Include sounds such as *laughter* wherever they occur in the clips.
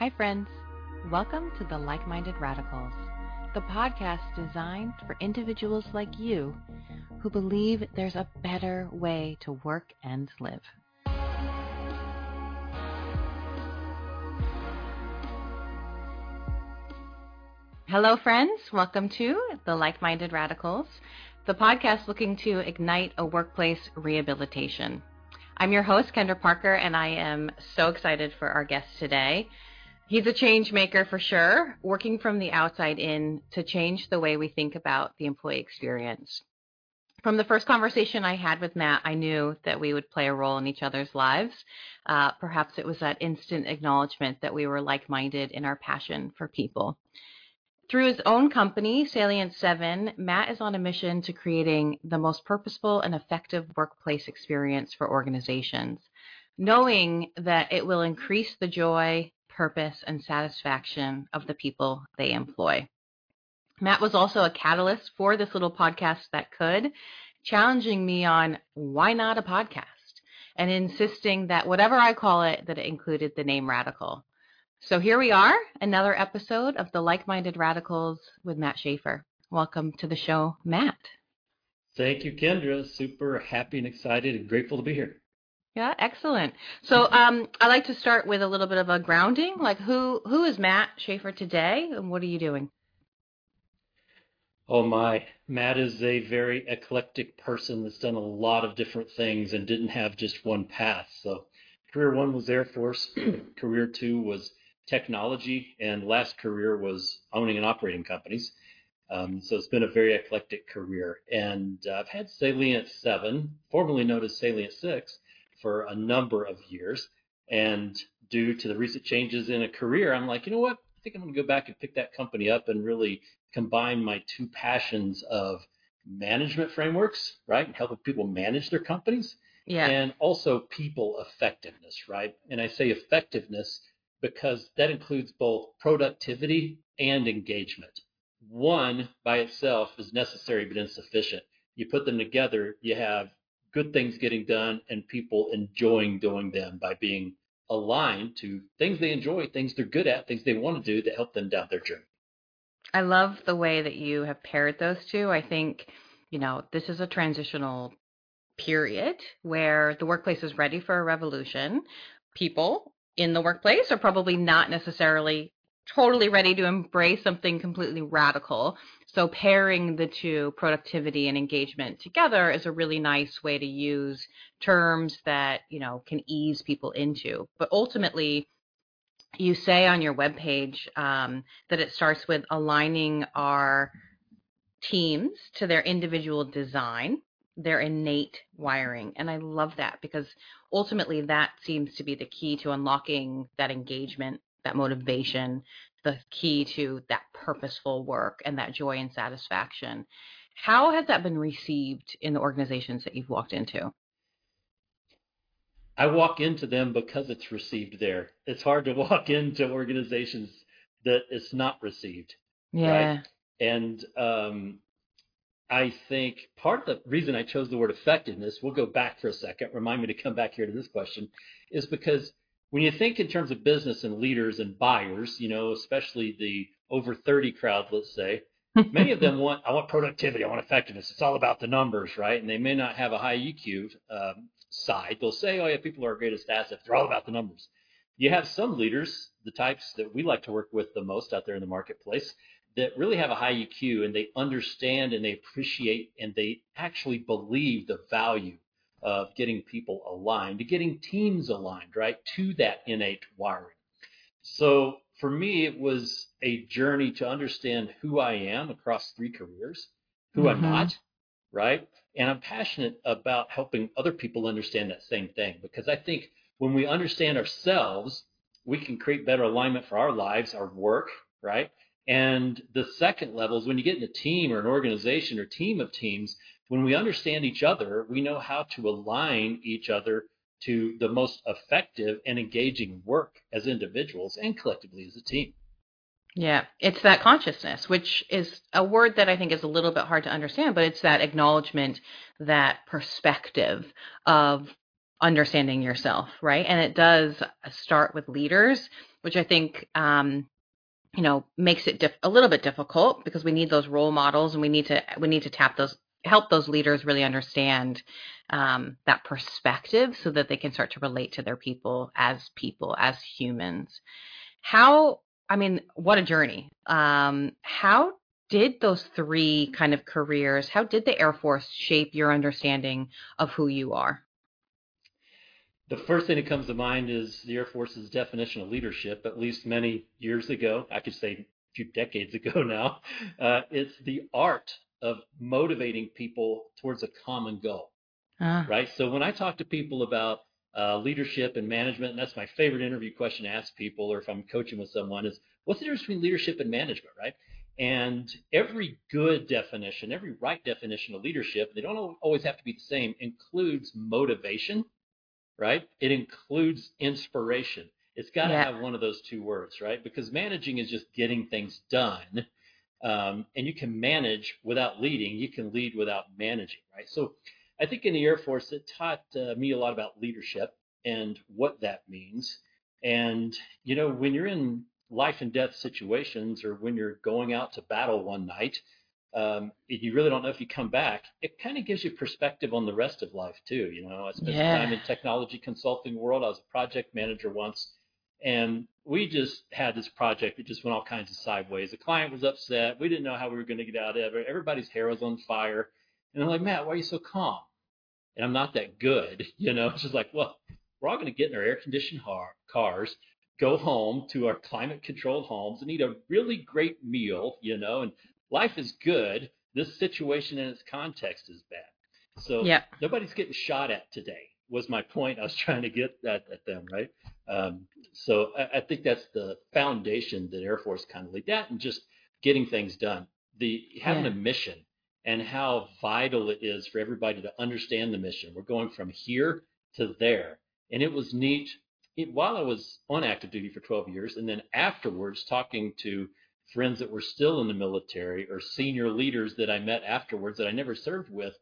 Hi, friends. Welcome to the Like Minded Radicals, the podcast designed for individuals like you who believe there's a better way to work and live. Hello, friends. Welcome to the Like Minded Radicals, the podcast looking to ignite a workplace rehabilitation. I'm your host, Kendra Parker, and I am so excited for our guest today. He's a change maker for sure, working from the outside in to change the way we think about the employee experience. From the first conversation I had with Matt, I knew that we would play a role in each other's lives. Uh, perhaps it was that instant acknowledgement that we were like minded in our passion for people. Through his own company, Salient 7, Matt is on a mission to creating the most purposeful and effective workplace experience for organizations, knowing that it will increase the joy, purpose, and satisfaction of the people they employ. Matt was also a catalyst for this little podcast that could, challenging me on why not a podcast and insisting that whatever I call it, that it included the name radical. So here we are, another episode of the Like Minded Radicals with Matt Shaffer. Welcome to the show, Matt. Thank you, Kendra. Super happy and excited and grateful to be here. Yeah, excellent. So um, I like to start with a little bit of a grounding. Like, who who is Matt Shaffer today, and what are you doing? Oh my, Matt is a very eclectic person that's done a lot of different things and didn't have just one path. So, career one was Air Force, *clears throat* career two was technology, and last career was owning and operating companies. Um, so it's been a very eclectic career. And uh, I've had Salient 7, formerly known as Salient 6, for a number of years. And due to the recent changes in a career, I'm like, you know what? I think I'm going to go back and pick that company up and really combine my two passions of management frameworks, right? And helping people manage their companies. Yeah. And also people effectiveness, right? And I say effectiveness because that includes both productivity and engagement. One by itself is necessary but insufficient. You put them together, you have good things getting done and people enjoying doing them by being aligned to things they enjoy, things they're good at, things they want to do that help them down their journey. I love the way that you have paired those two. I think, you know, this is a transitional period where the workplace is ready for a revolution. People in the workplace are probably not necessarily totally ready to embrace something completely radical. So pairing the two, productivity and engagement together is a really nice way to use terms that, you know, can ease people into. But ultimately, you say on your webpage um, that it starts with aligning our teams to their individual design their innate wiring. And I love that because ultimately that seems to be the key to unlocking that engagement, that motivation, the key to that purposeful work and that joy and satisfaction. How has that been received in the organizations that you've walked into? I walk into them because it's received there. It's hard to *laughs* walk into organizations that it's not received. Yeah. Right? And um, I think part of the reason I chose the word effectiveness, we'll go back for a second, remind me to come back here to this question, is because when you think in terms of business and leaders and buyers, you know, especially the over 30 crowd, let's say, *laughs* many of them want, I want productivity, I want effectiveness. It's all about the numbers, right? And they may not have a high EQ um, side. They'll say, oh, yeah, people are our greatest asset. They're all about the numbers. You have some leaders, the types that we like to work with the most out there in the marketplace, that really have a high EQ and they understand and they appreciate and they actually believe the value of getting people aligned, to getting teams aligned, right, to that innate wiring. So for me, it was a journey to understand who I am across three careers, who mm-hmm. I'm not, right? And I'm passionate about helping other people understand that same thing because I think when we understand ourselves, we can create better alignment for our lives, our work, right? And the second level is when you get in a team or an organization or team of teams, when we understand each other, we know how to align each other to the most effective and engaging work as individuals and collectively as a team. Yeah, it's that consciousness, which is a word that I think is a little bit hard to understand, but it's that acknowledgement, that perspective of understanding yourself, right? And it does start with leaders, which I think um, you know makes it diff- a little bit difficult because we need those role models and we need to we need to tap those help those leaders really understand um, that perspective so that they can start to relate to their people as people as humans how i mean what a journey um, how did those three kind of careers how did the air force shape your understanding of who you are the first thing that comes to mind is the Air Force's definition of leadership, at least many years ago. I could say a few decades ago now. Uh, it's the art of motivating people towards a common goal, uh. right? So when I talk to people about uh, leadership and management, and that's my favorite interview question to ask people, or if I'm coaching with someone, is what's the difference between leadership and management, right? And every good definition, every right definition of leadership, they don't always have to be the same, includes motivation right? It includes inspiration. It's got to yeah. have one of those two words, right? Because managing is just getting things done. Um, and you can manage without leading. You can lead without managing, right? So I think in the Air Force, it taught uh, me a lot about leadership and what that means. And, you know, when you're in life and death situations or when you're going out to battle one night, um, you really don't know if you come back, it kind of gives you perspective on the rest of life too. You know, I spent yeah. time in technology consulting world. I was a project manager once, and we just had this project that just went all kinds of sideways. The client was upset. We didn't know how we were going to get out of it. Everybody's hair was on fire, and I'm like, Matt, why are you so calm? And I'm not that good, *laughs* you know. It's just like, well, we're all going to get in our air conditioned cars, go home to our climate controlled homes, and eat a really great meal, you know, and life is good. This situation in its context is bad. So yeah. nobody's getting shot at today was my point I was *laughs* trying to get at, at them, right? Um, so I, I, think that's the foundation that Air Force kind of laid that and just getting things done. The having yeah. a mission and how vital it is for everybody to understand the mission. We're going from here to there. And it was neat it, while I was on active duty for 12 years and then afterwards talking to friends that were still in the military or senior leaders that I met afterwards that I never served with,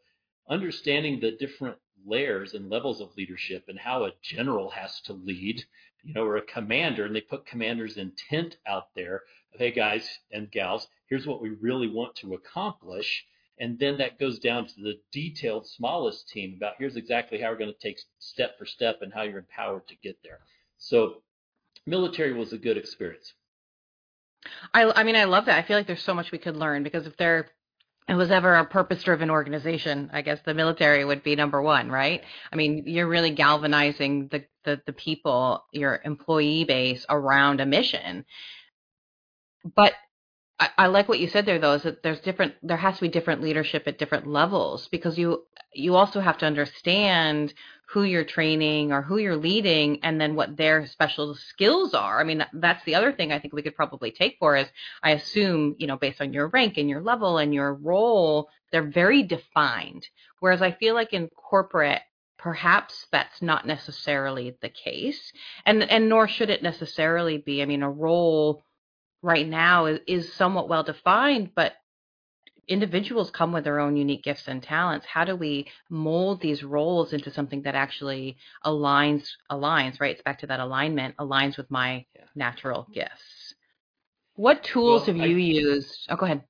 understanding the different layers and levels of leadership and how a general has to lead, you know, or a commander, and they put commander's intent out there of, hey guys and gals, here's what we really want to accomplish. And then that goes down to the detailed smallest team about here's exactly how we're going to take step for step and how you're empowered to get there. So military was a good experience. I, I mean, I love that. I feel like there's so much we could learn because if there it was ever a purpose driven organization, I guess the military would be number one, right? I mean, you're really galvanizing the, the, the people, your employee base around a mission. But I, I like what you said there though, is that there's different there has to be different leadership at different levels because you you also have to understand who you're training or who you're leading and then what their special skills are. I mean, that's the other thing I think we could probably take for is I assume, you know, based on your rank and your level and your role, they're very defined. Whereas I feel like in corporate, perhaps that's not necessarily the case. And and nor should it necessarily be. I mean, a role right now is, is somewhat well defined, but individuals come with their own unique gifts and talents. How do we mold these roles into something that actually aligns aligns, right? It's back to that alignment, aligns with my yeah. natural gifts. What tools well, have you I, used? Oh, go ahead.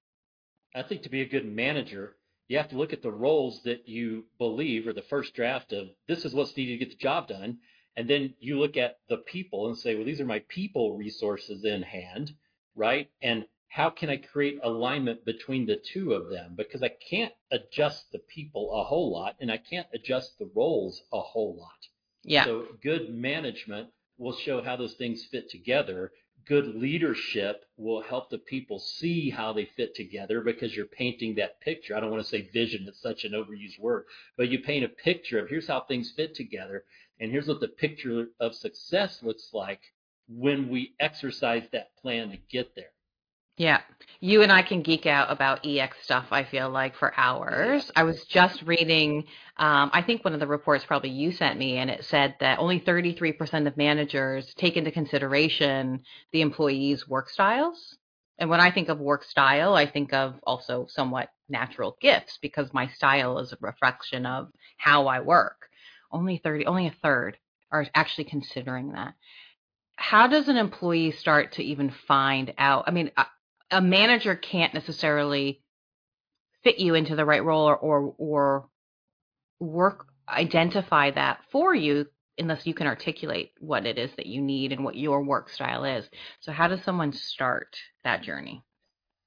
I think to be a good manager, you have to look at the roles that you believe are the first draft of this is what's needed to get the job done. And then you look at the people and say, well, these are my people resources in hand right? And how can I create alignment between the two of them? Because I can't adjust the people a whole lot and I can't adjust the roles a whole lot. Yeah. So good management will show how those things fit together. Good leadership will help the people see how they fit together because you're painting that picture. I don't want to say vision, it's such an overused word, but you paint a picture of here's how things fit together and here's what the picture of success looks like when we exercise that plan to get there. Yeah. You and I can geek out about EX stuff, I feel like, for hours. I was just reading, um, I think one of the reports probably you sent me, and it said that only 33% of managers take into consideration the employees' work styles. And when I think of work style, I think of also somewhat natural gifts because my style is a reflection of how I work only 30, only a third are actually considering that. How does an employee start to even find out? I mean, a, a manager can't necessarily fit you into the right role or, or, or work identify that for you unless you can articulate what it is that you need and what your work style is. So how does someone start that journey?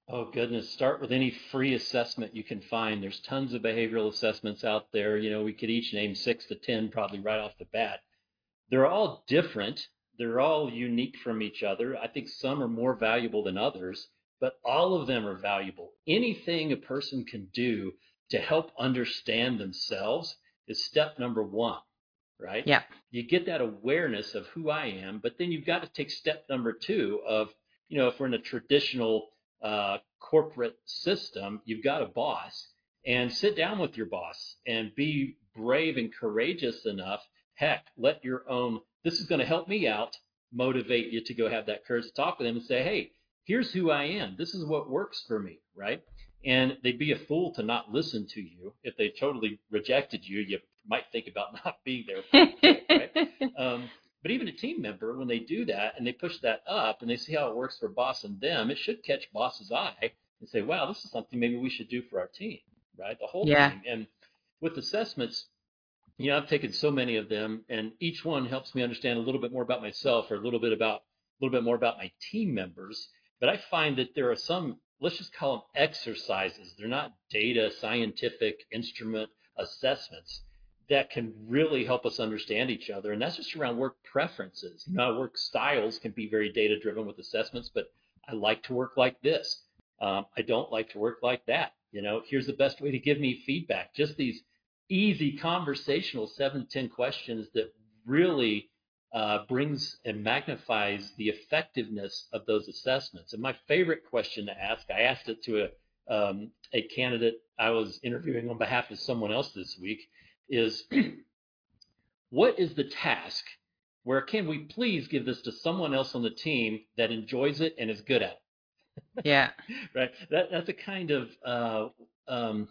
Oh goodness, start with any free assessment you can find. There's tons of behavioral assessments out there. You know, we could each name 6 to 10 probably right off the bat. They're all different. They're all unique from each other. I think some are more valuable than others, but all of them are valuable. Anything a person can do to help understand themselves is step number 1 right? Yeah. You get that awareness of who I am, but then you've got to take step number two of, you know, if we're in a traditional uh, corporate system, you've got a boss and sit down with your boss and be brave and courageous enough. Heck, let your own, this is going to help me out, motivate you to go have that courage to talk with them and say, hey, here's who I am. This is what works for me, right? And they'd be a fool to not listen to you. If they totally rejected you, you might think about *laughs* not being there. right? *laughs* um, but even a team member, when they do that and they push that up and they see how it works for boss and them, it should catch boss's eye and say, wow, this is something maybe we should do for our team, right? The whole yeah. team. And with assessments, you know, I've taken so many of them, and each one helps me understand a little bit more about myself or a little bit about a little bit more about my team members. But I find that there are some, let's just call them exercises. They're not data scientific instrument assessments that can really help us understand each other. And that's just around work preferences. You know, work styles can be very data driven with assessments, but I like to work like this. Um, I don't like to work like that. You know, here's the best way to give me feedback. Just these easy conversational seven to 10 questions that really uh, brings and magnifies the effectiveness of those assessments. And my favorite question to ask, I asked it to a, um, a candidate I was interviewing on behalf of someone else this week is *clears throat* what is the task where can we please give this to someone else on the team that enjoys it and is good at it? Yeah. *laughs* right. That that's a kind of uh, um,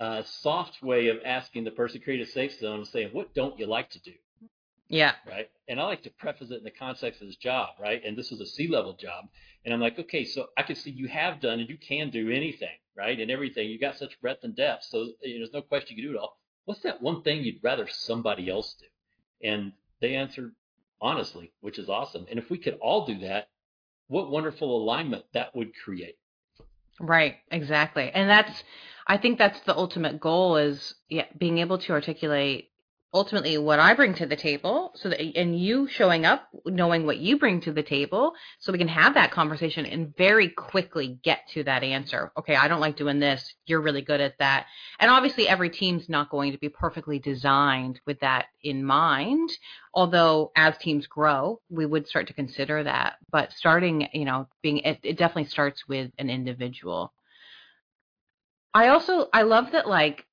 uh, soft way of asking the person create a safe zone and saying, what don't you like to do? Yeah. Right. And I like to preface it in the context of this job, right? And this was a C level job. And I'm like, okay, so I can see you have done and you can do anything, right? And everything. You got such breadth and depth. So you know, there's no question you can do it all what's that one thing you'd rather somebody else do? And they answered honestly, which is awesome. And if we could all do that, what wonderful alignment that would create. Right, exactly. And that's I think that's the ultimate goal is yeah, being able to articulate ultimately what I bring to the table so that and you showing up knowing what you bring to the table so we can have that conversation and very quickly get to that answer. Okay, I don't like doing this. You're really good at that. And obviously every team's not going to be perfectly designed with that in mind. Although as teams grow, we would start to consider that. But starting, you know, being it, it definitely starts with an individual. I also I love that like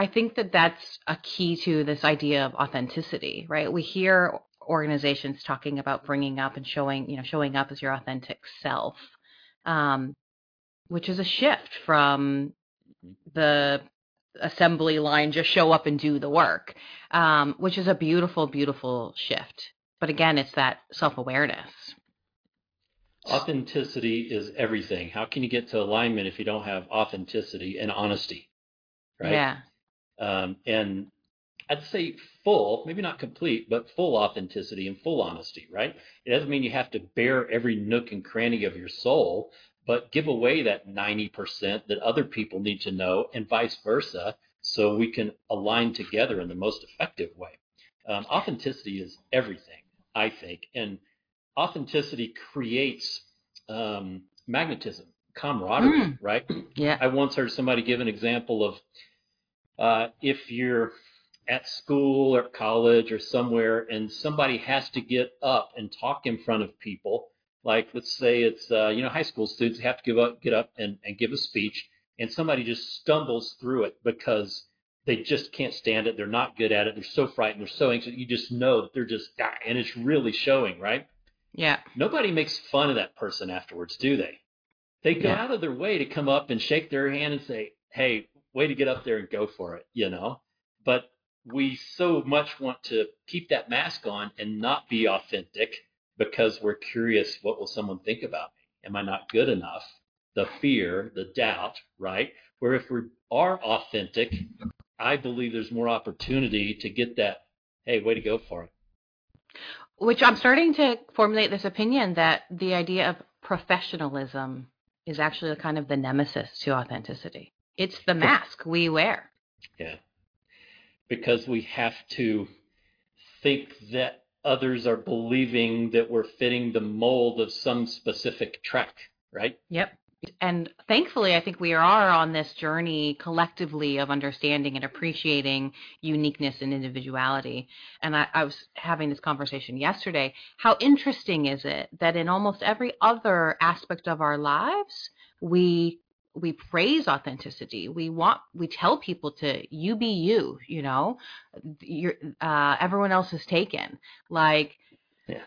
I think that that's a key to this idea of authenticity, right? We hear organizations talking about bringing up and showing, you know, showing up as your authentic self, um, which is a shift from the assembly line, just show up and do the work, um, which is a beautiful, beautiful shift. But again, it's that self awareness. Authenticity is everything. How can you get to alignment if you don't have authenticity and honesty? Right? Yeah um, and I'd say full, maybe not complete, but full authenticity and full honesty, right? It doesn't mean you have to bear every nook and cranny of your soul, but give away that 90% that other people need to know and vice versa so we can align together in the most effective way. Um, authenticity is everything, I think. And authenticity creates um, magnetism, camaraderie, mm. right? Yeah. I once heard somebody give an example of uh, if you're at school or college or somewhere and somebody has to get up and talk in front of people, like let's say it's uh, you know high school students have to give up, get up and, and give a speech, and somebody just stumbles through it because they just can't stand it. They're not good at it. They're so frightened. They're so anxious. You just know that they're just and it's really showing, right? Yeah. Nobody makes fun of that person afterwards, do they? They go yeah. out of their way to come up and shake their hand and say, "Hey, way to get up there and go for it, you know. But we so much want to keep that mask on and not be authentic because we're curious what will someone think about me? Am I not good enough? The fear, the doubt, right? Where if we are authentic, I believe there's more opportunity to get that, hey, way to go for it. Which I'm starting to formulate this opinion that the idea of professionalism is actually kind of the nemesis to authenticity. It's the mask we wear. Yeah. Because we have to think that others are believing that we're fitting the mold of some specific track, right? Yep. And thankfully, I think we are on this journey collectively of understanding and appreciating uniqueness and individuality. And I, I, was having this conversation yesterday. How interesting is it that in almost every other aspect of our lives, we we praise authenticity. We want we tell people to you be you. You know, uh, everyone else is taken. Like, yeah.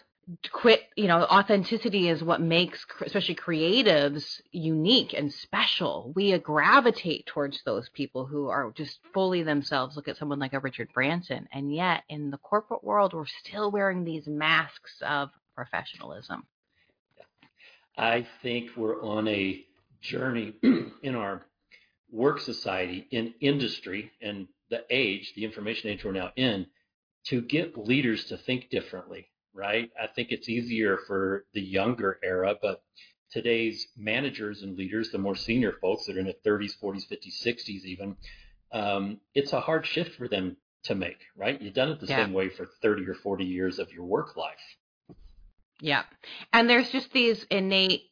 quit. You know, authenticity is what makes especially creatives unique and special. We gravitate towards those people who are just fully themselves. Look at someone like a Richard Branson, and yet in the corporate world, we're still wearing these masks of professionalism. I think we're on a journey *clears throat* in our work society, in industry, and the age, the information age we're now in, to get leaders to think differently, right? I think it's easier for the younger era, but today's managers and leaders, the more senior folks that are in their 30s, 40s, 50s, 60s, even, um, it's a hard shift for them to make, right? You've done it the yeah. same way for 30 or 40 years of your work life. Yeah. And there's just these innate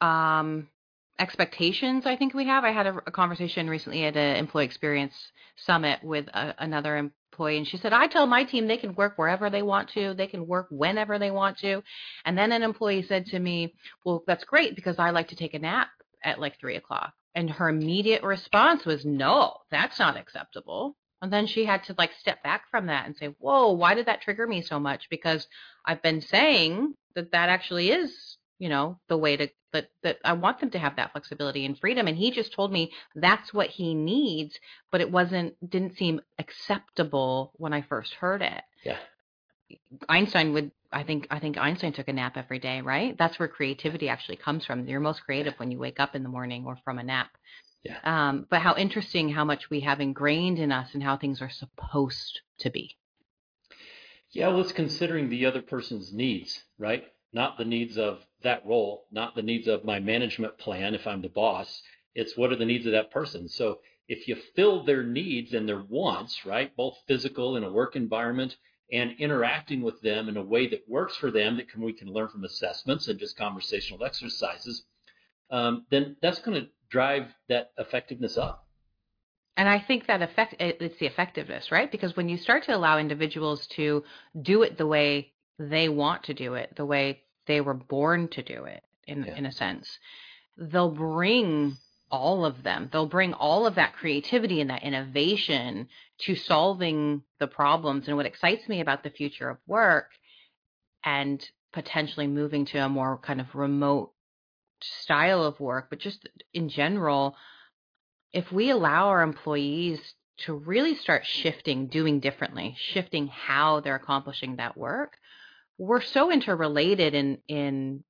um, expectations I think we have. I had a, a conversation recently at an employee experience summit with a, another employee, and she said, I tell my team they can work wherever they want to, they can work whenever they want to. And then an employee said to me, Well, that's great because I like to take a nap at like three o'clock. And her immediate response was, No, that's not acceptable. And then she had to like step back from that and say, Whoa, why did that trigger me so much? Because I've been saying that that actually is you know the way to that that I want them to have that flexibility and freedom and he just told me that's what he needs but it wasn't didn't seem acceptable when I first heard it. Yeah. Einstein would I think I think Einstein took a nap every day, right? That's where creativity actually comes from. You're most creative when you wake up in the morning or from a nap. Yeah. Um, but how interesting how much we have ingrained in us and how things are supposed to be. Yeah, well, it's considering the other person's needs, right? Not the needs of that role, not the needs of my management plan if I'm the boss. It's what are the needs of that person. So if you fill their needs and their wants, right, both physical in a work environment and interacting with them in a way that works for them, that can, we can learn from assessments and just conversational exercises, um, then that's going to drive that effectiveness up. And I think that effect it's the effectiveness, right? Because when you start to allow individuals to do it the way they want to do it, the way they were born to do it in yeah. in a sense. They'll bring all of them. They'll bring all of that creativity and that innovation to solving the problems and what excites me about the future of work and potentially moving to a more kind of remote style of work. But just in general if we allow our employees to really start shifting doing differently shifting how they're accomplishing that work we're so interrelated in in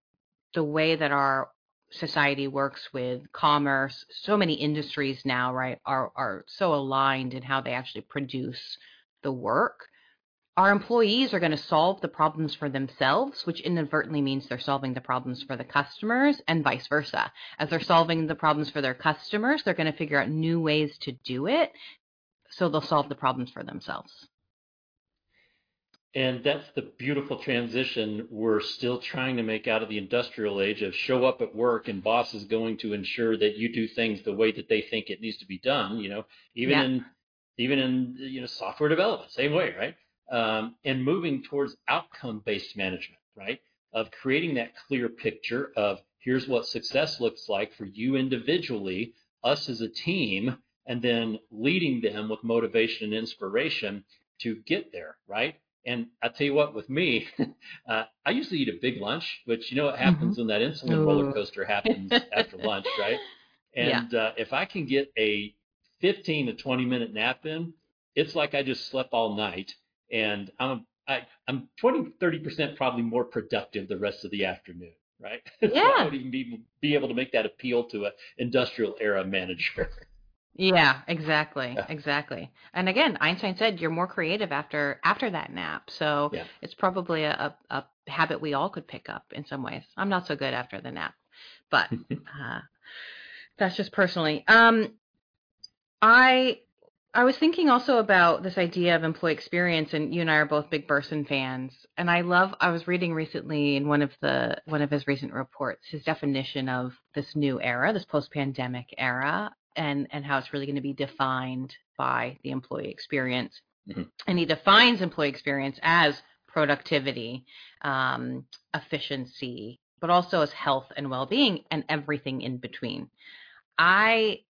the way that our society works with commerce. So many industries now right are are so aligned in how they actually produce the work. Our employees are going to solve the problems for themselves which inadvertently means they're solving the problems for the customers and vice versa. As they're solving the problems for their customers they're going to figure out new ways to do it so they'll solve the problems for themselves and that's the beautiful transition we're still trying to make out of the industrial age of show up at work and boss is going to ensure that you do things the way that they think it needs to be done, you know, even yeah. in even in you know software development, same way, right? Um, and moving towards outcome based management, right? Of creating that clear picture of here's what success looks like for you individually, us as a team, and then leading them with motivation and inspiration to get there, right? And I tell you what, with me, *laughs* uh, I usually eat a big lunch, which you know what happens mm-hmm. when that insulin Ooh. roller coaster *laughs* happens after lunch, right? And yeah. uh, if I can get a 15 to 20 minute nap in, it's like I just slept all night and I'm I, I'm 20, 30% probably more productive the rest of the afternoon, right? Yeah. *laughs* so I would even be, be able to make that appeal to an industrial era manager. Yeah, exactly, Yeah. exactly. And again, Einstein said you're more creative after after that nap. So Yeah. it's probably a, a, a habit we all could pick up in some ways. I'm not so good after the nap, but *laughs* uh, that's just personally. Um, I I was thinking also about this idea of employee experience, and you and I are both big Bersin fans. And I love. I was reading recently in one of the one of his recent reports his definition of this new era, this post-pandemic era, and and how it's really going to be defined by the employee experience. Mhm. And he defines employee experience as productivity, um, efficiency, but also as health and well-being, and everything in between. I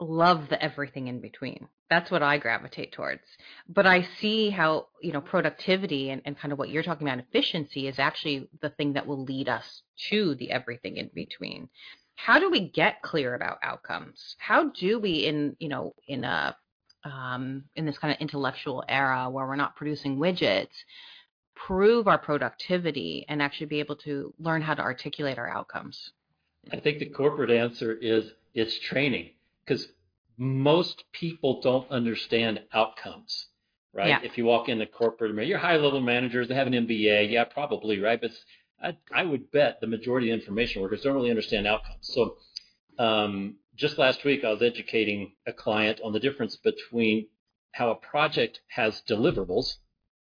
love the everything in between. That's what I gravitate towards. But I see how, you know, productivity and, and kind of what you're talking about, efficiency, is actually the thing that will lead us to the everything in between. How do we get clear about outcomes? How do we in, you know, in a um, in this kind of intellectual era where we're not producing widgets, prove our productivity and actually be able to learn how to articulate our outcomes? I think the corporate answer is it's training because most people don't understand outcomes, right? Yeah. If you walk into corporate, you're high level managers, they have an MBA, yeah, probably, right? But I, I would bet the majority of information workers don't really understand outcomes. So um, just last week, I was educating a client on the difference between how a project has deliverables,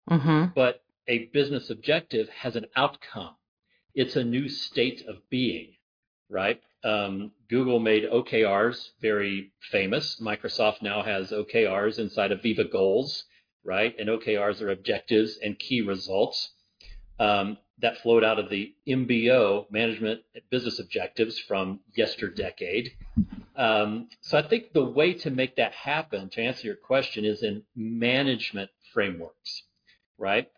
Mm-hmm. but a business objective has an outcome. It's a new state of being, right? Um, Google made OKRs very famous. Microsoft now has OKRs inside of Viva Goals, right? And OKRs are objectives and key results um, that flowed out of the MBO, Management Business Objectives, from yesterdecade. Um, so I think the way to make that happen, to answer your question, is in management frameworks, right?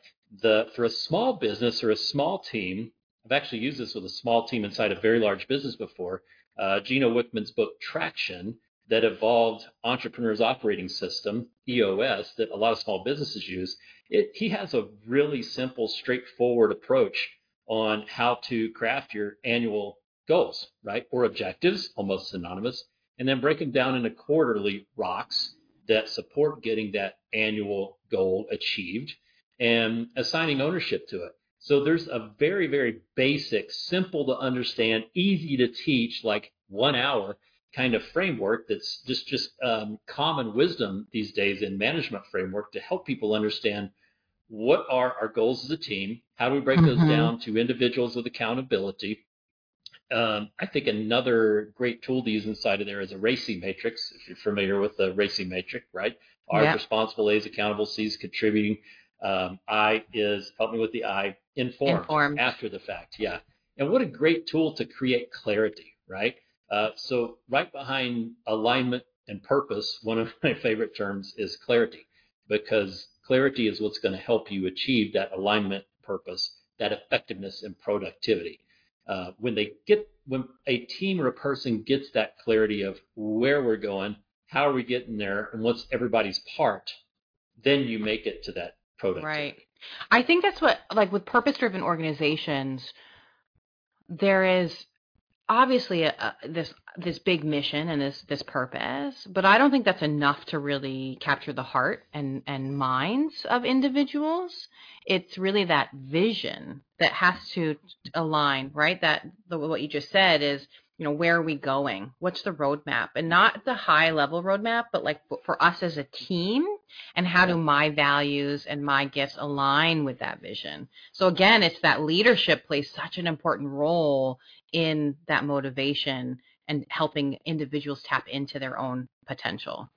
The for a small business or a small team, I've actually used this with a small team inside a very large business before. Uh, Gino Wickman's book Traction that evolved Entrepreneur's Operating System (EOS) that a lot of small businesses use. It, he has a really simple, straightforward approach on how to craft your annual goals, right, or objectives, almost synonymous, and then break them down into quarterly rocks that support getting that annual goal achieved and assigning ownership to it. So there's a very, very basic, simple to understand, easy to teach, like one hour kind of framework that's just just um, common wisdom these days in management framework to help people understand what are our goals as a team, how do we break those Mhm. down to individuals with accountability. Um, I think another great tool to use inside of there is a RACI matrix. If you're familiar with the RACI matrix, right? R is responsible, A is accountable, C is contributing, um, I is help me with the I informed, Informed. after the fact. Yeah, and what a great tool to create clarity, right? Uh, so right behind alignment and purpose, one of my favorite terms is clarity, because clarity is what's going to help you achieve that alignment, purpose, that effectiveness and productivity. Uh, when they get when a team or a person gets that clarity of where we're going, how are we getting there, and what's everybody's part, then you make it to that productivity. Right. I think that's what like with purpose driven organizations there is obviously a, a, this this big mission and this this purpose, but I don't think that's enough to really capture the heart and and minds of individuals. It's really that vision that has to align, right? That the, what you just said is you know where are we going what's the roadmap and not the high level roadmap but like for us as a team and how do my values and my gifts align with that vision so again it's that leadership plays such an important role in that motivation and helping individuals tap into their own potential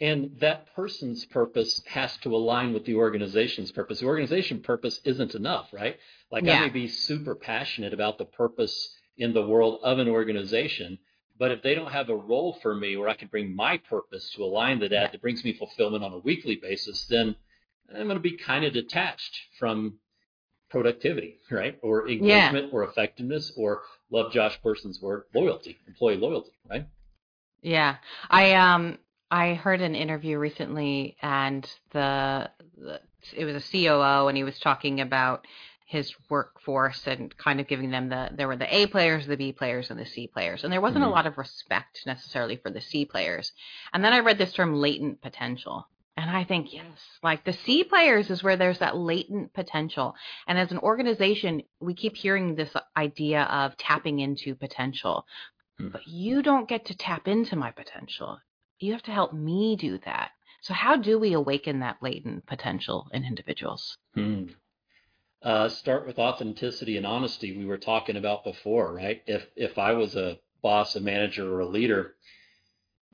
And that person's purpose has to align with the organization's purpose. The organization purpose isn't enough, right? Like Yeah. I may be super passionate about the purpose in the world of an organization, but if they don't have a role for me where I can bring my purpose to align to that, Yeah. that brings me fulfillment on a weekly basis, then I'm going to be kind of detached from productivity, right? Or engagement or effectiveness or love Josh Bersin's word, loyalty, employee loyalty, right? Yeah, I um I heard an interview recently, and the, the it was a COO, and he was talking about his workforce and kind of giving them the there were the A players, the B players, and the C players, and there wasn't Mhm. a lot of respect necessarily for the C players. And then I read this term latent potential. And I think, yes, like the C players is where there's that latent potential. And as an organization, we keep hearing this idea of tapping into potential. Hmm. But you don't get to tap into my potential. You have to help me do that. So, how do we awaken that latent potential in individuals? Hmm. Uh, start with authenticity and honesty. We were talking about before, right? If if I was a boss, a manager, or a leader,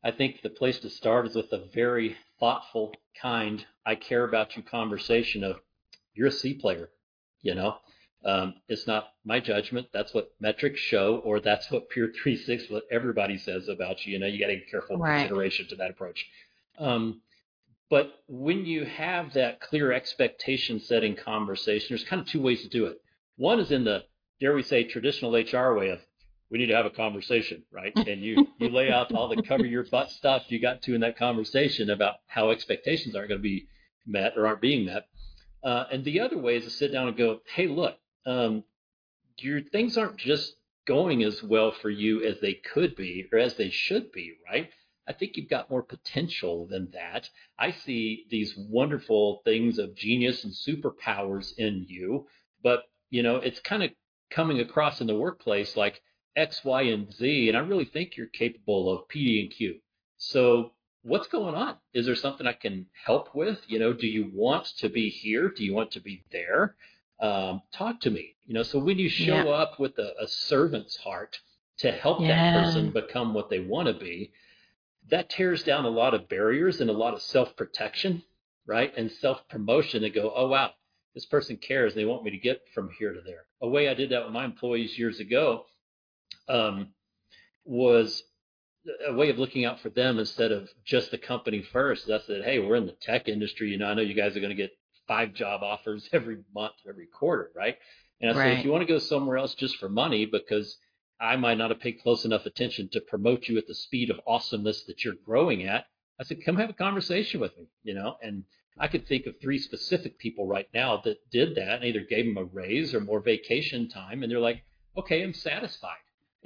I think the place to start is with a very thoughtful, kind, I care about you conversation of you're a C player, you know. Um, it's not my judgment. That's what metrics show, or that's what Peer 36, what everybody says about you. You know, you got to be careful Right. consideration to that approach. Um, but when you have that clear expectation setting conversation, there's kind of two ways to do it. One is in the, dare we say, traditional HR way of we need to have a conversation, right? *laughs* And you you lay out all the cover your butt stuff you got to in that conversation about how expectations aren't going to be met or aren't being met. Uh, and the other way is to sit down and go, hey, look, um, your things aren't just going as well for you as they could be or as they should be, right? I think you've got more potential than that. I see these wonderful things of genius and superpowers in you, but you know, it's kind of coming across in the workplace like X, Y, and Z, and I really think you're capable of PD and Q. So what's going on? Is there something I can help with? You know, do you want to be here? Do you want to be there? Um, talk to me. You know, so when you show Yeah. up with a, a servant's heart to help that person become what they want to be, that tears down a lot of barriers and a lot of self protection, right? And self promotion and go, oh, wow, this person cares. They want me to get from here to there. A way I did that with my employees years ago um, was a way of looking out for them instead of just the company first. I said, hey, we're in the tech industry. You know, I know you guys are going to get five job offers *laughs* every month, every quarter, right? And I said, Right. if you want to go somewhere else just for money, because I might not have paid close enough attention to promote you at the speed of awesomeness that you're growing at, I said, come have a conversation with me, you know? And I could think of three specific people right now that did that and either gave them a raise or more vacation time. And they're like, okay, I'm satisfied.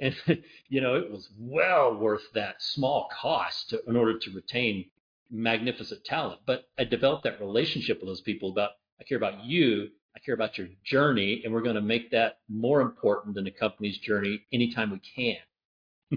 And, *laughs* you know, it was well worth that small cost to, in order to retain magnificent talent. But I developed that relationship with those people about, I care about you. I care about your journey. And we're going to make that more important than the company's journey anytime we can.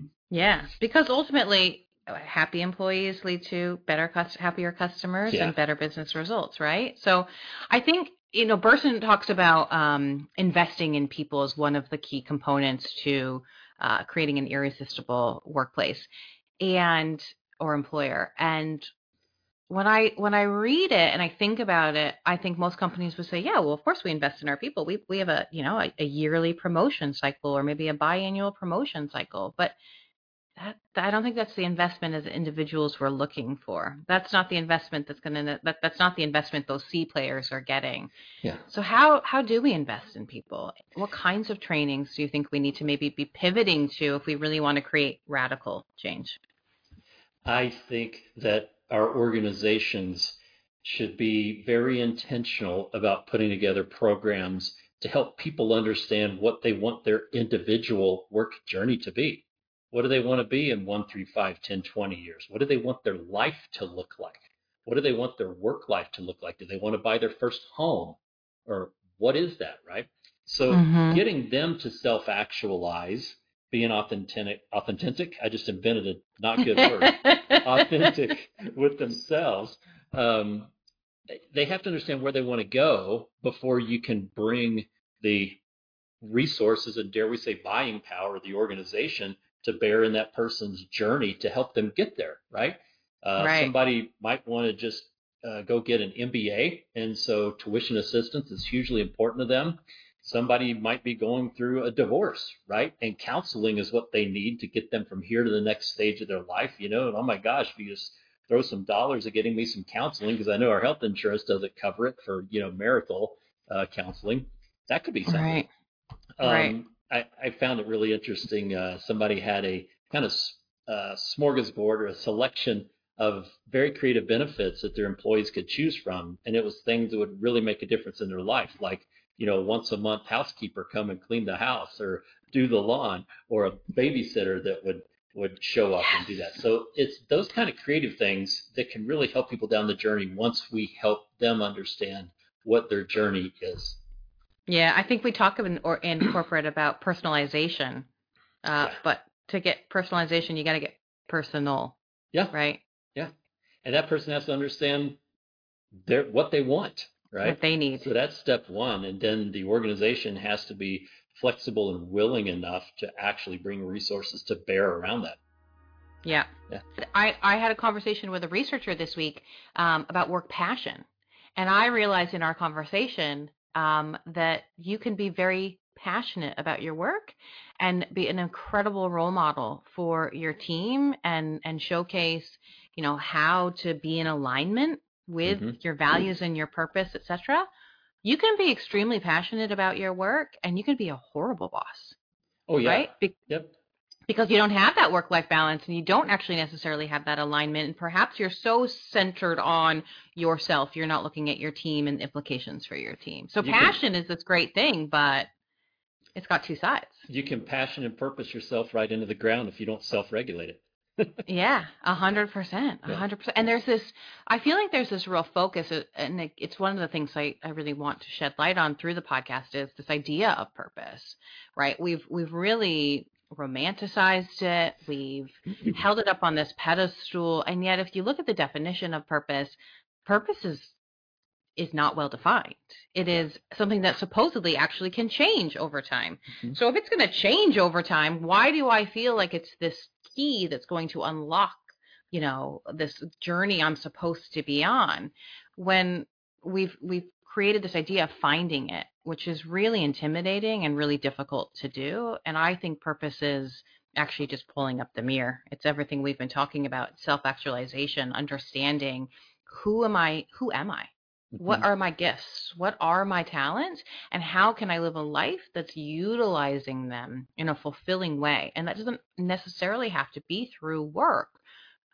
*laughs* Yeah, because ultimately, uh, happy employees lead to better, happier customers Yeah. and better business results, right? So, I think you know, Bersin talks about um, investing in people as one of the key components to uh, creating an irresistible workplace and or employer. And when I when I read it and I think about it, I think most companies would say, yeah, well, of course we invest in our people. We we have a you know a, a yearly promotion cycle or maybe a biannual promotion cycle, but that, I don't think that's the investment as individuals we're looking for. That's not the investment that's going to that, that's not the investment those C players are getting. Yeah. So how how do we invest in people? What kinds of trainings do you think we need to maybe be pivoting to if we really want to create radical change? I think that our organizations should be very intentional about putting together programs to help people understand what they want their individual work journey to be. What do they want to be in one, three, five, 10, 20 years? What do they want their life to look like? What do they want their work life to look like? Do they want to buy their first home? Or what is that, right? So Mhm. getting them to self actualize, being authentic, authentic, I just invented a not good word *laughs* authentic with themselves, um, they have to understand where they want to go before you can bring the resources and dare we say buying power of the organization to bear in that person's journey to help them get there, right? Uh, Right. Somebody might want to just uh, go get an MBA, and so tuition assistance is hugely important to them. Somebody might be going through a divorce, right? And counseling is what they need to get them from here to the next stage of their life, you know. And oh my gosh, if you just throw some dollars at getting me some counseling, because I know our health insurance doesn't cover it for, you know, marital uh, counseling, that could be something. right. Um, Right. I, I found it really interesting. Uh, somebody had a kind of uh, smorgasbord or a selection of very creative benefits that their employees could choose from. And it was things that would really make a difference in their life, like, you know, once a month housekeeper come and clean the house or do the lawn or a babysitter that would would show up and do that. So it's those kind of creative things that can really help people down the journey once we help them understand what their journey is. Yeah, I think we talk in, or in *clears throat* corporate about personalization, uh, yeah. but to get personalization, you got to get personal. Yeah. Right. Yeah, and that person has to understand their what they want, right? What they need. So that's step one, and then the organization has to be flexible and willing enough to actually bring resources to bear around that. Yeah. yeah. I, I had a conversation with a researcher this week um, about work passion. And I realized in our conversation um, that you can be very passionate about your work and be an incredible role model for your team and, and showcase, you know, how to be in alignment with mm-hmm. your values and your purpose, etc you can be extremely passionate about your work and you can be a horrible boss. Oh yeah. Right? Be- yep. Because you don't have that work life balance and you don't actually necessarily have that alignment and perhaps you're so centered on yourself you're not looking at your team and implications for your team. So you passion can, is this great thing, but it's got two sides. You can passion and purpose yourself right into the ground if you don't self-regulate it *laughs* yeah, a hundred percent, a hundred percent. And there's this, I feel like there's this real focus, uh, and it's one of the things I, I really want to shed light on through the podcast is this idea of purpose, right? We've we've really romanticized it, we've *laughs* held it up on this pedestal, and yet if you look at the definition of purpose, purpose is is not well defined. It is something that supposedly actually can change over time. Mm-hmm. So if it's going to change over time, why do I feel like it's this key that's going to unlock, you know, this journey I'm supposed to be on when we've we've created this idea of finding it, which is really intimidating and really difficult to do. And I think purpose is actually just pulling up the mirror. It's everything we've been talking about, self-actualization, understanding who am I, who am I? What mm-hmm. are my gifts? What are my talents? And how can I live a life that's utilizing them in a fulfilling way? And that doesn't necessarily have to be through work.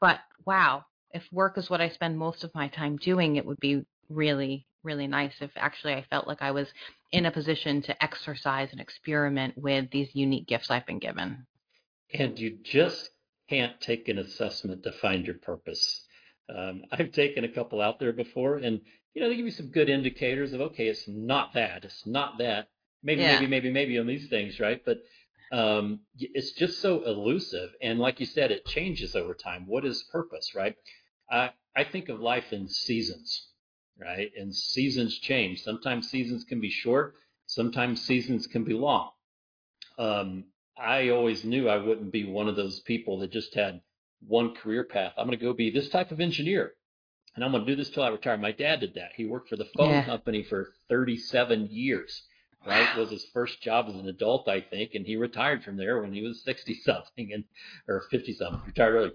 But wow, if work is what I spend most of my time doing, it would be really, really nice if actually I felt like I was in a position to exercise and experiment with these unique gifts I've been given. And you just can't take an assessment to find your purpose. Um, I've taken a couple out there before, and you know, they give you some good indicators of okay, it's not that, it's not that. Maybe, yeah. maybe, maybe, maybe on these things, right? But um, it's just so elusive, and like you said, it changes over time. What is purpose, right? I I think of life in seasons, right? And seasons change. Sometimes seasons can be short. Sometimes seasons can be long. Um, I always knew I wouldn't be one of those people that just had one career path. I'm going to go be this type of engineer and I'm going to do this till I retire. My dad did that. He worked for the phone yeah. company for 37 years. Right, was his first job as an adult, I think, and he retired from there when he was 60 something and or 50 something. Retired early.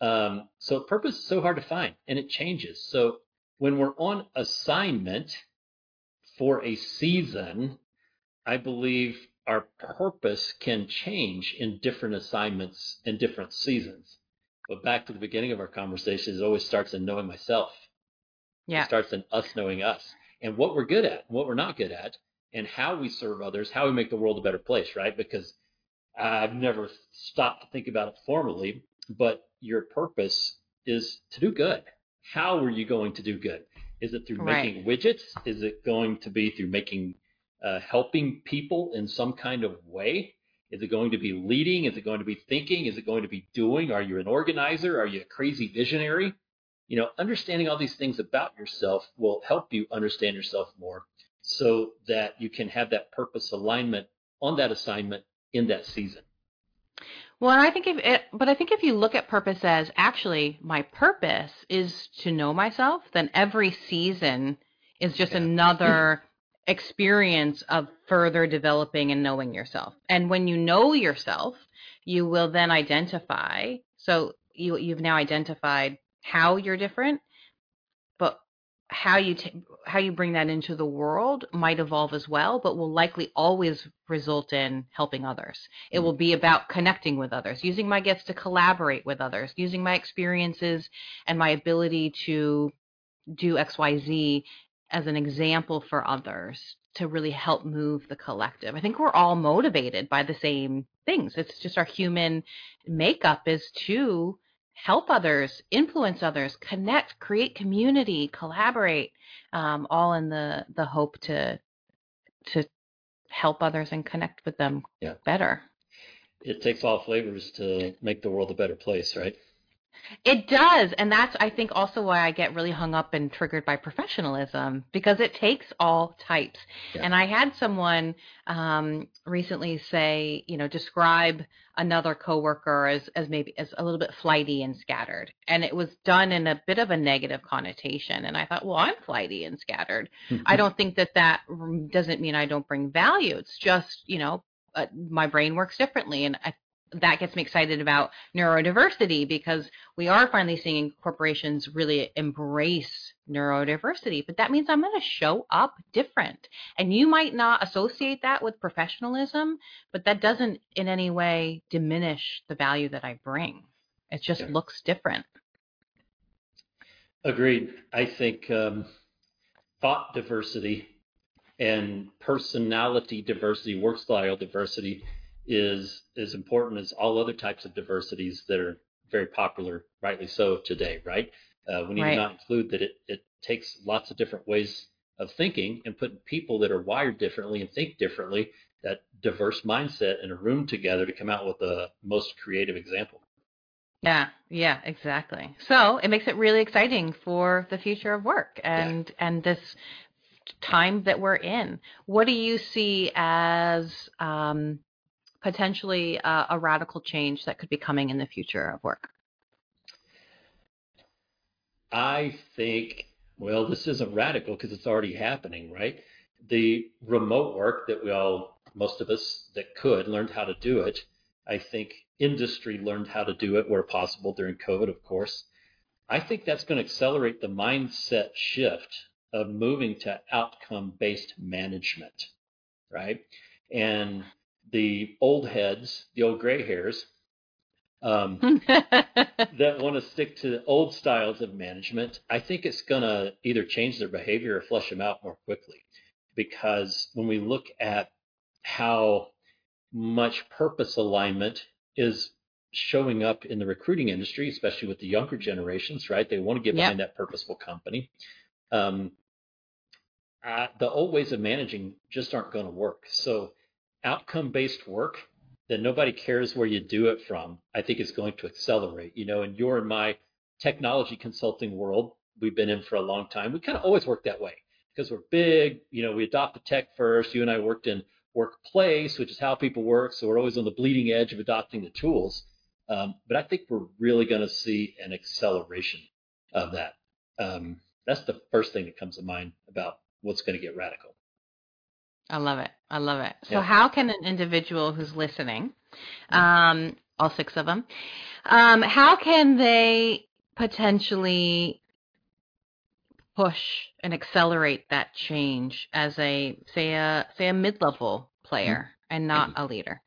Um, so purpose is so hard to find, and it changes. So when we're on assignment for a season, I believe our purpose can change in different assignments in different seasons. But back to the beginning of our conversation, it always starts in knowing myself. Yeah. It starts in us knowing us and what we're good at, what we're not good at, and how we serve others, how we make the world a better place, right? Because I've never stopped to think about it formally, but your purpose is to do good. How are you going to do good? Is it through right. making widgets? Is it going to be through making, uh, helping people in some kind of way? Is it going to be leading? Is it going to be thinking? Is it going to be doing? Are you an organizer? Are you a crazy visionary? You know, understanding all these things about yourself will help you understand yourself more so that you can have that purpose alignment on that assignment in that season. Well, I think if it, but I think if you look at purpose as actually my purpose is to know myself, then every season is just yeah. another *laughs* experience of further developing and knowing yourself. And when you know yourself, you will then identify. So you you've now identified how you're different, but how you t- how you bring that into the world might evolve as well, but will likely always result in helping others. It mm. will be about connecting with others, using my gifts to collaborate with others, using my experiences and my ability to do XYZ as an example for others to really help move the collective. I think we're all motivated by the same things. It's just our human makeup is to help others, influence others, connect, create community, collaborate, um, all in the the hope to to help others and connect with them Yeah. better. It takes all flavors to make the world a better place, right? It does, and that's I think also why I get really hung up and triggered by professionalism because it takes all types. Yeah. And I had someone um, recently say, you know, describe another coworker as as maybe as a little bit flighty and scattered, and it was done in a bit of a negative connotation. And I thought, well, I'm flighty and scattered. I don't think that that doesn't mean I don't bring value. It's just, you know, uh, my brain works differently, and I, that gets me excited about neurodiversity because we are finally seeing corporations really embrace neurodiversity. But that means I'm going to show up different, and you might not associate that with professionalism, but that doesn't in any way diminish the value that I bring. It just Yeah. looks different. Agreed. I think um, thought diversity and personality diversity, work style diversity is as important as all other types of diversities that are very popular, rightly so, today, right? Uh, we need Right. to not include that it, it takes lots of different ways of thinking and putting people that are wired differently and think differently, that diverse mindset in a room together to come out with the most creative example. Yeah, yeah, exactly. So it makes it really exciting for the future of work and and this time that we're in. What do you see as um, potentially a, a radical change that could be coming in the future of work? I think, well, this isn't radical because it's already happening, right? The remote work that we all, most of us that could, learned how to do it. I think industry learned how to do it where possible during COVID, of course. I think that's going to accelerate the mindset shift of moving to outcome based management, right? And the old heads, the old gray hairs, um, *laughs* that want to stick to the old styles of management, I think it's going to either change their behavior or flush them out more quickly. Because when we look at how much purpose alignment is showing up in the recruiting industry, especially with the younger generations, right? They want to get Yep. behind that purposeful company. Um, uh, the old ways of managing just aren't going to work. So, outcome based work that nobody cares where you do it from, I think is going to accelerate. You know, and you're in my technology consulting world, we've been in for a long time. We kind of always work that way because we're big. You know, we adopt the tech first. You and I worked in workplace, which is how people work. So we're always on the bleeding edge of adopting the tools. Um, but I think we're really going to see an acceleration of that. Um, that's the first thing that comes to mind about what's going to get radical. I love it. I love it. So, Yeah. how can an individual who's listening, um, all six of them, um, how can they potentially push and accelerate that change as a say a say a mid-level player and not a leader?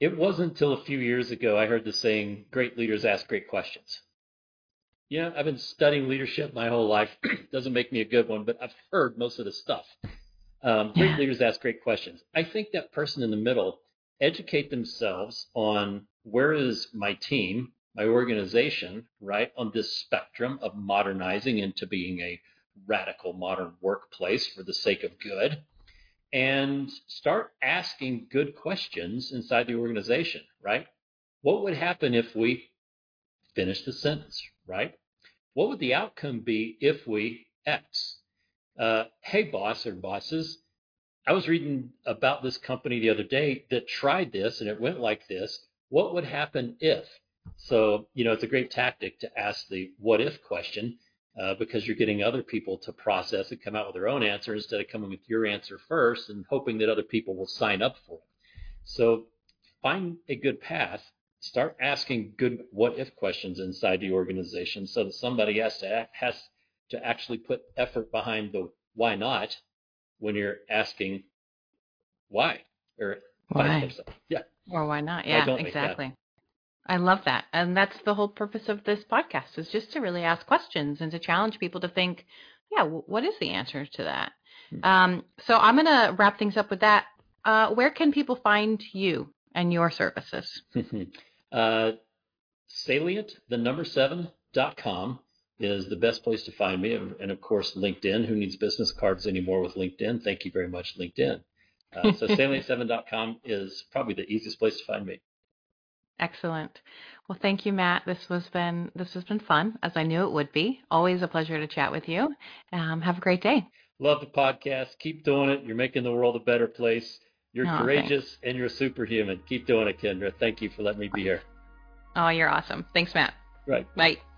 It wasn't until a few years ago I heard the saying, great leaders ask great questions. Yeah, I've been studying leadership my whole life. *clears throat* Doesn't make me a good one, but I've heard most of the stuff. Um, great Yeah. leaders ask great questions. I think that person in the middle educate themselves on where is my team, my organization, right, on this spectrum of modernizing into being a radical modern workplace for the sake of good and start asking good questions inside the organization, right? What would happen if we finish the sentence, right? What would the outcome be if we X? Uh, hey, boss or bosses, I was reading about this company the other day that tried this and it went like this. What would happen if? So, you know, it's a great tactic to ask the what if question uh, because you're getting other people to process and come out with their own answer instead of coming with your answer first and hoping that other people will sign up for it. So, find a good path. Start asking good what if questions inside the organization so that somebody has to act, has to actually put effort behind the why not when you're asking why or Why? Yeah. Or why not? Yeah, don't make that. exactly. I love that. And that's the whole purpose of this podcast is just to really ask questions and to challenge people to think, yeah, what is the answer to that? Hmm. Um, so I'm going to wrap things up with that. Uh, where can people find you and your services? *laughs* uh, salient, the number seven dot com is the best place to find me. And of course, LinkedIn. Who needs business cards anymore with LinkedIn? Thank you very much, LinkedIn. Uh, so *laughs* salient7.com is probably the easiest place to find me. Excellent. Well, thank you, Matt. This was been this has been fun, as I knew it would be. Always a pleasure to chat with you. Um, have a great day. Love the podcast. Keep doing it. You're making the world a better place. You're Oh, courageous and you're superhuman. Keep doing it, Kendra. Thank you for letting me be here. Oh, you're awesome. Thanks, Matt. Right. Bye.